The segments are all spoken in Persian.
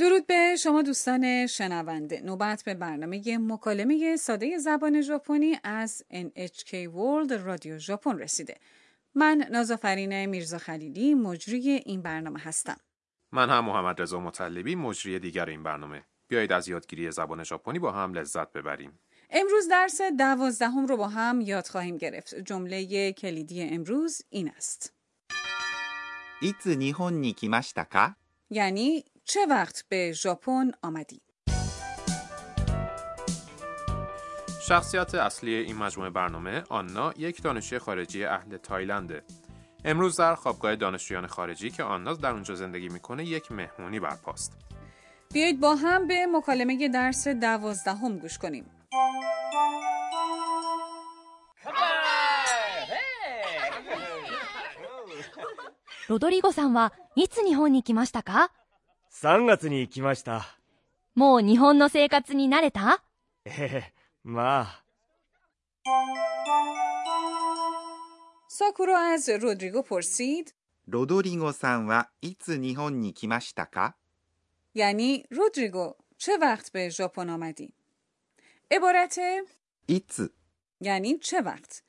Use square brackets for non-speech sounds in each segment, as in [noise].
درود به شما دوستان شنونده. نوبت به برنامه مکالمه ساده زبان ژاپنی از NHK World رادیو ژاپن رسیده. من نازافرین میرزا خلیلی مجری این برنامه هستم. من هم محمد رضا مطلبی مجری دیگر این برنامه. بیایید از یادگیری زبان ژاپنی با هم لذت ببریم. امروز درس دوازدهم رو با هم یاد خواهیم گرفت. جمله کلیدی امروز این است. یعنی چه وقت به ژاپن آمدی شخصیت اصلی این مجموعه برنامه آنا یک دانشجوی خارجی اهل تایلنده امروز در خوابگاه دانشجویان خارجی که آنا در اونجا زندگی میکنه یک مهمونی برپاست بیایید با هم به مکالمه درس دوازدهم گوش کنیم [laughs] ロドリゴさんはいつ日本に来ましたか 3月に行きました。もう日本の生活に慣れたええ、まあ、 ساکورو از رودریگو پرسید ロドリゴさんはいつ日本に来ましたか یعنی رودریگو چه وقت به ژاپن آمدی عبارت いつ یعنی چه وقت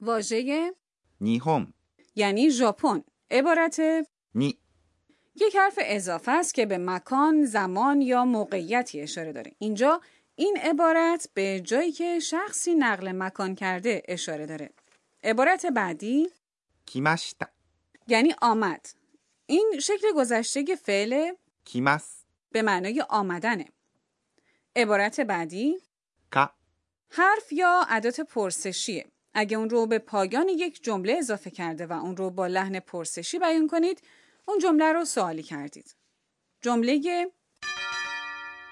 واژه 日本 یعنی ژاپن عبارت に یک حرف اضافه است که به مکان، زمان یا موقعیتی اشاره داره. اینجا این عبارت به جایی که شخصی نقل مکان کرده اشاره داره. عبارت بعدی کیماشتا یعنی آمد. این شکل گذشته فعل کیماس به معنای آمدنه. عبارت بعدی کا حرف یا عدات پرسشیه. اگه اون رو به پایان یک جمله اضافه کرده و اون رو با لحن پرسشی بیان کنید، اون جمله رو سوالی کردید. جمله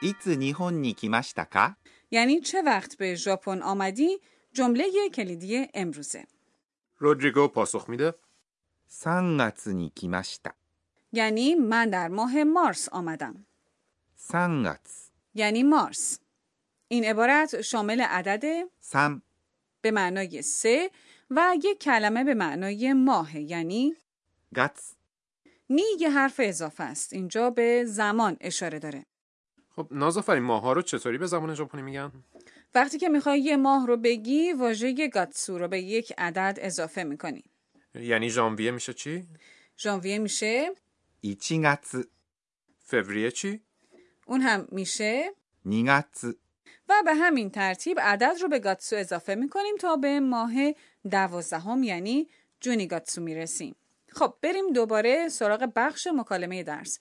いつ日本に来ましたか یعنی چه وقت به ژاپن آمدی؟ جمله کلیدی امروزه. رودریگو پاسخ میده 3月に来ました یعنی من در ماه مارس آمدم. 3月 یعنی مارس. این عبارت شامل عدد 3 به معنای سه و یک کلمه به معنای ماه یعنی 月 نی یه حرف اضافه است. اینجا به زمان اشاره داره. خب نازافرین ماها رو چطوری به زبان ژاپنی میگن وقتی که می‌خوای یه ماه رو بگی واژه گاتسو رو به یک عدد اضافه می‌کنی. یعنی ژانویه میشه چی ژانویه میشه 1月 فوریه چی اون هم میشه 2月 و به همین ترتیب عدد رو به گاتسو اضافه می‌کنیم تا به ماه دوازدهم یعنی جونی گاتسو می‌رسیم. خب بریم دوباره سراغ بخش مکالمه درس.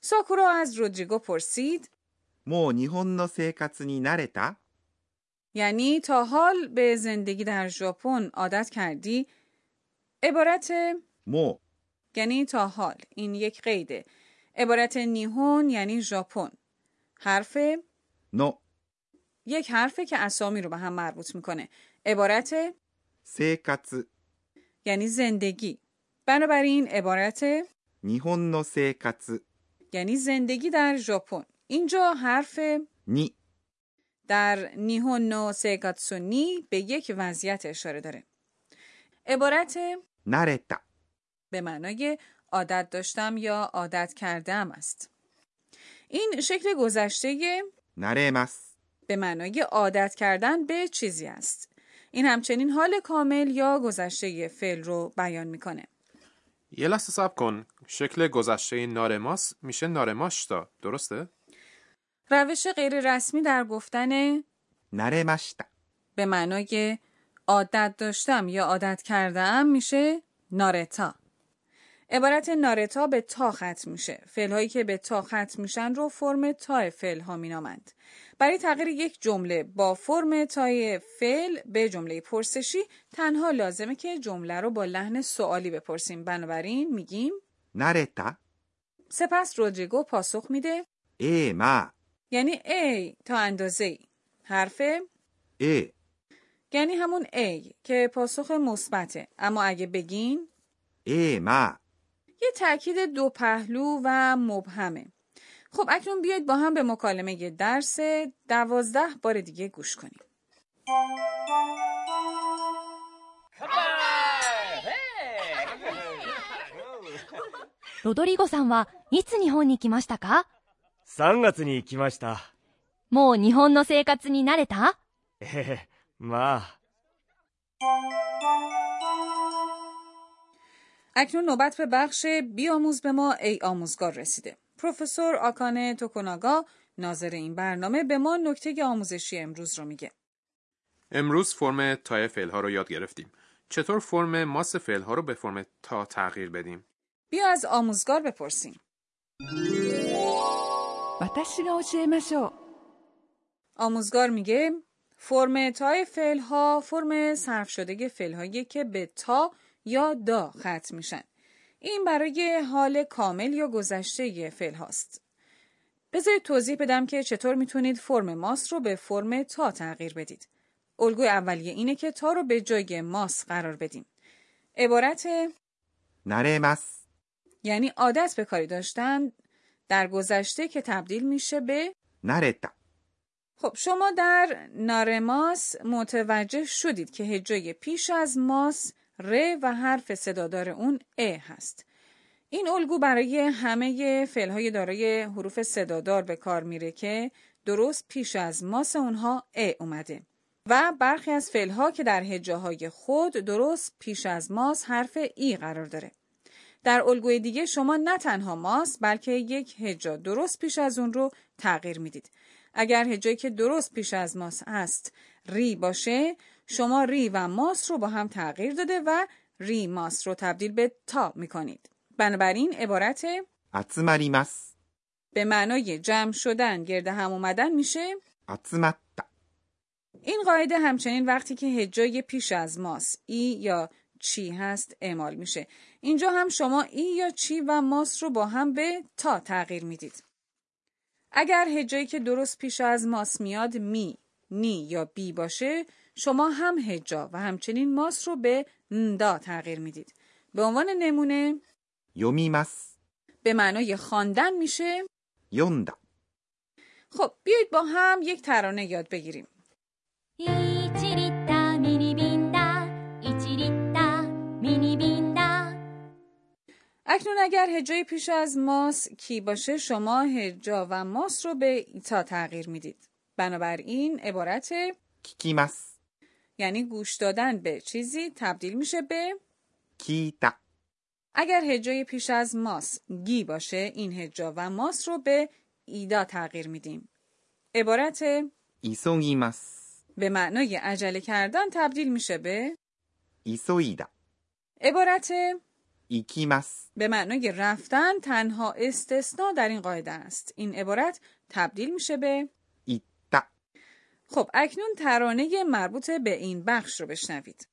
ساکورو از رودریگو پرسید もう日本の生活に慣れた یعنی تا حال به زندگی در ژاپن عادت کردی عبارت もう یعنی تا حال این یک قیده عبارت نیهون یعنی ژاپن حرف の یک حرفه که اسامی رو به هم مربوط میکنه عبارت 生活 یعنی زندگی بنابراین عبارت 日本の生活 یعنی زندگی در ژاپن اینجا حرف に در نیهون نو سیگاتسو نی به یک وضعیت اشاره داره عبارت 慣れた به معنای عادت داشتم یا عادت کردم است این شکل گذشته 慣れます به معنای عادت کردن به چیزی است این همچنین حال کامل یا گذشته فعل رو بیان میکنه یه لحظه سب کن. شکل گذشته نارماس میشه نارماشتا درسته؟ روش غیر رسمی در گفتن نارماشتا به معنای عادت داشتم یا عادت کردم میشه نارتا. عبارت نارتا به تا ختم میشه. فعلهایی که به تا ختم میشن رو فرم تا فعل ها مینامند. برای تغییر یک جمله با فرم تای فعل به جمله پرسشی تنها لازمه که جمله رو با لحن سوالی بپرسیم. بنابراین میگیم نارتا سپس رودریگو پاسخ میده ای ما یعنی ای تا اندازه ای. حرف ای یعنی همون ای که پاسخ مثبته اما اگه بگین ای ما یه تاکید دو پهلو و مبهمه خب اکنون بیایید با هم به مکالمه درس دوازده بار دیگه گوش کنیم ロドリゴさんはいつ日本に来ましたか 3月に行きました。もう日本の生活に慣れたええ、まあ。 اکنون نوبت به بخش بیاموز به ما ای آموزگار رسیده. پروفسور آکانه توکوناگا ناظر این برنامه به ما نکته آموزشی امروز رو میگه. امروز فرم تای فعل ها رو یاد گرفتیم. چطور فرم ماس فعل ها رو به فرم تا تغییر بدیم؟ بیا از آموزگار بپرسیم. آموزگار میگه فرم تای فعل ها فرم صرف شده فعل هایی که به تا یا دا ختم میشن. این برای حال کامل یا گذشته فعل هاست. بذارید توضیح بدم که چطور می‌تونید فرم ماس رو به فرم تا تغییر بدید. الگوی اولیه اینه که تا رو به جای ماس قرار بدیم. عبارت نره مس یعنی عادت به کاری داشتن در گذشته که تبدیل میشه به نرتا خب شما در نارماس متوجه شدید که هجای پیش از ماس ر و حرف صدادار اون ا هست. این الگو برای همه فعلهای دارای حروف صدادار به کار میره که درست پیش از ماس اونها ا اومده و برخی از فعلها که در هجاهای خود درست پیش از ماس حرف ای قرار داره. در الگوی دیگه شما نه تنها ماس بلکه یک هجا درست پیش از اون رو تغییر می‌دید. اگر هجایی که درست پیش از ماس هست ری باشه شما ری و ماس رو با هم تغییر داده و ری ماس رو تبدیل به تا می کنید. بنابراین عبارت اتسماریماس به معنای جمع شدن گرد هم اومدن میشه. اتسمتا. این قاعده همچنین وقتی که هجای پیش از ماس ای یا چی هست اعمال میشه. اینجا هم شما ای یا چی و ماس رو با هم به تا تغییر می‌دید. اگر هجایی که درست پیش از ماس میاد می. نی یا بی باشه شما هم هجا و همچنین ماس رو به ندا تغییر می‌دید. به عنوان نمونه یومیمس به معنای خواندن میشه یوندا. خب بیایید با هم یک ترانه یاد بگیریم. اکنون اگر هجای پیش از ماس کی باشه شما هجا و ماس رو به ایتا تغییر می‌دید. بنابراین عبارت 聞きます. یعنی گوش دادن به چیزی تبدیل میشه به 聞いた. اگر هجای پیش از ます ぎ باشه این هجا و ます رو به いだ تغییر میدیم. عبارت 急ぎます به معنای عجله کردن تبدیل میشه به 急いだ. عبارت 行きます. به معنای رفتن تنها استثنا در این قاعده است. این عبارت تبدیل میشه به خب اکنون ترانه مربوط به این بخش رو بشنوید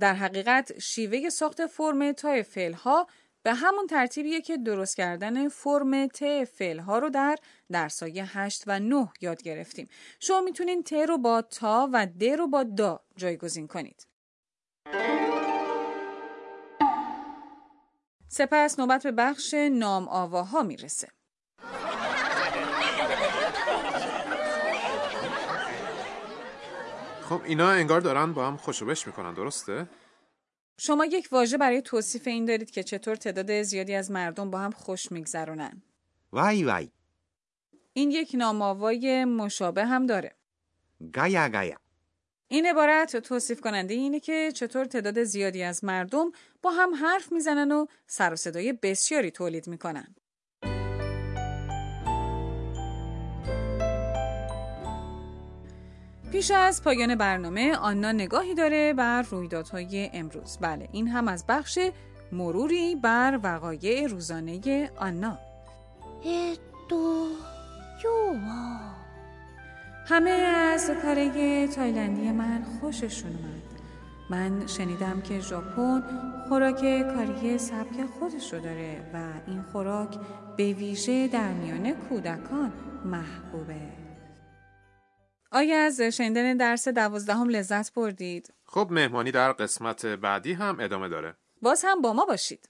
در حقیقت شیوه ساخت فرم تای فعلها به همون ترتیبیه که درست کردن فرم ت فعلها رو در درسای 8 و 9 یاد گرفتیم. شما می‌تونین ت رو با تا و د رو با دا جایگزین کنید. سپس نوبت به بخش نام آواها می‌رسه. خب اینا انگار دارن با هم خوشوبش می‌کنن درسته؟ شما یک واژه برای توصیف این دارید که چطور تعداد زیادی از مردم با هم خوش میگذرونن. وای وای این یک ناماوای مشابه هم داره. گایا گایا این عبارت توصیف کننده اینه که چطور تعداد زیادی از مردم با هم حرف میزنن و سر و صدای بسیاری تولید میکنن. پیش از پایان برنامه آنا نگاهی داره بر رویدادهای امروز. بله این هم از بخش مروری بر وقایع روزانه آنا. えっと今日は همه از کاره تایلندی من خوششون اومد. من شنیدم که ژاپن خوراک کاری سبک خودش رو داره و این خوراک به ویژه در میان کودکان محبوبه. آیا از شنیدن درس دوازدهم لذت بردید؟ خب مهمانی در قسمت بعدی هم ادامه داره باز هم با ما باشید.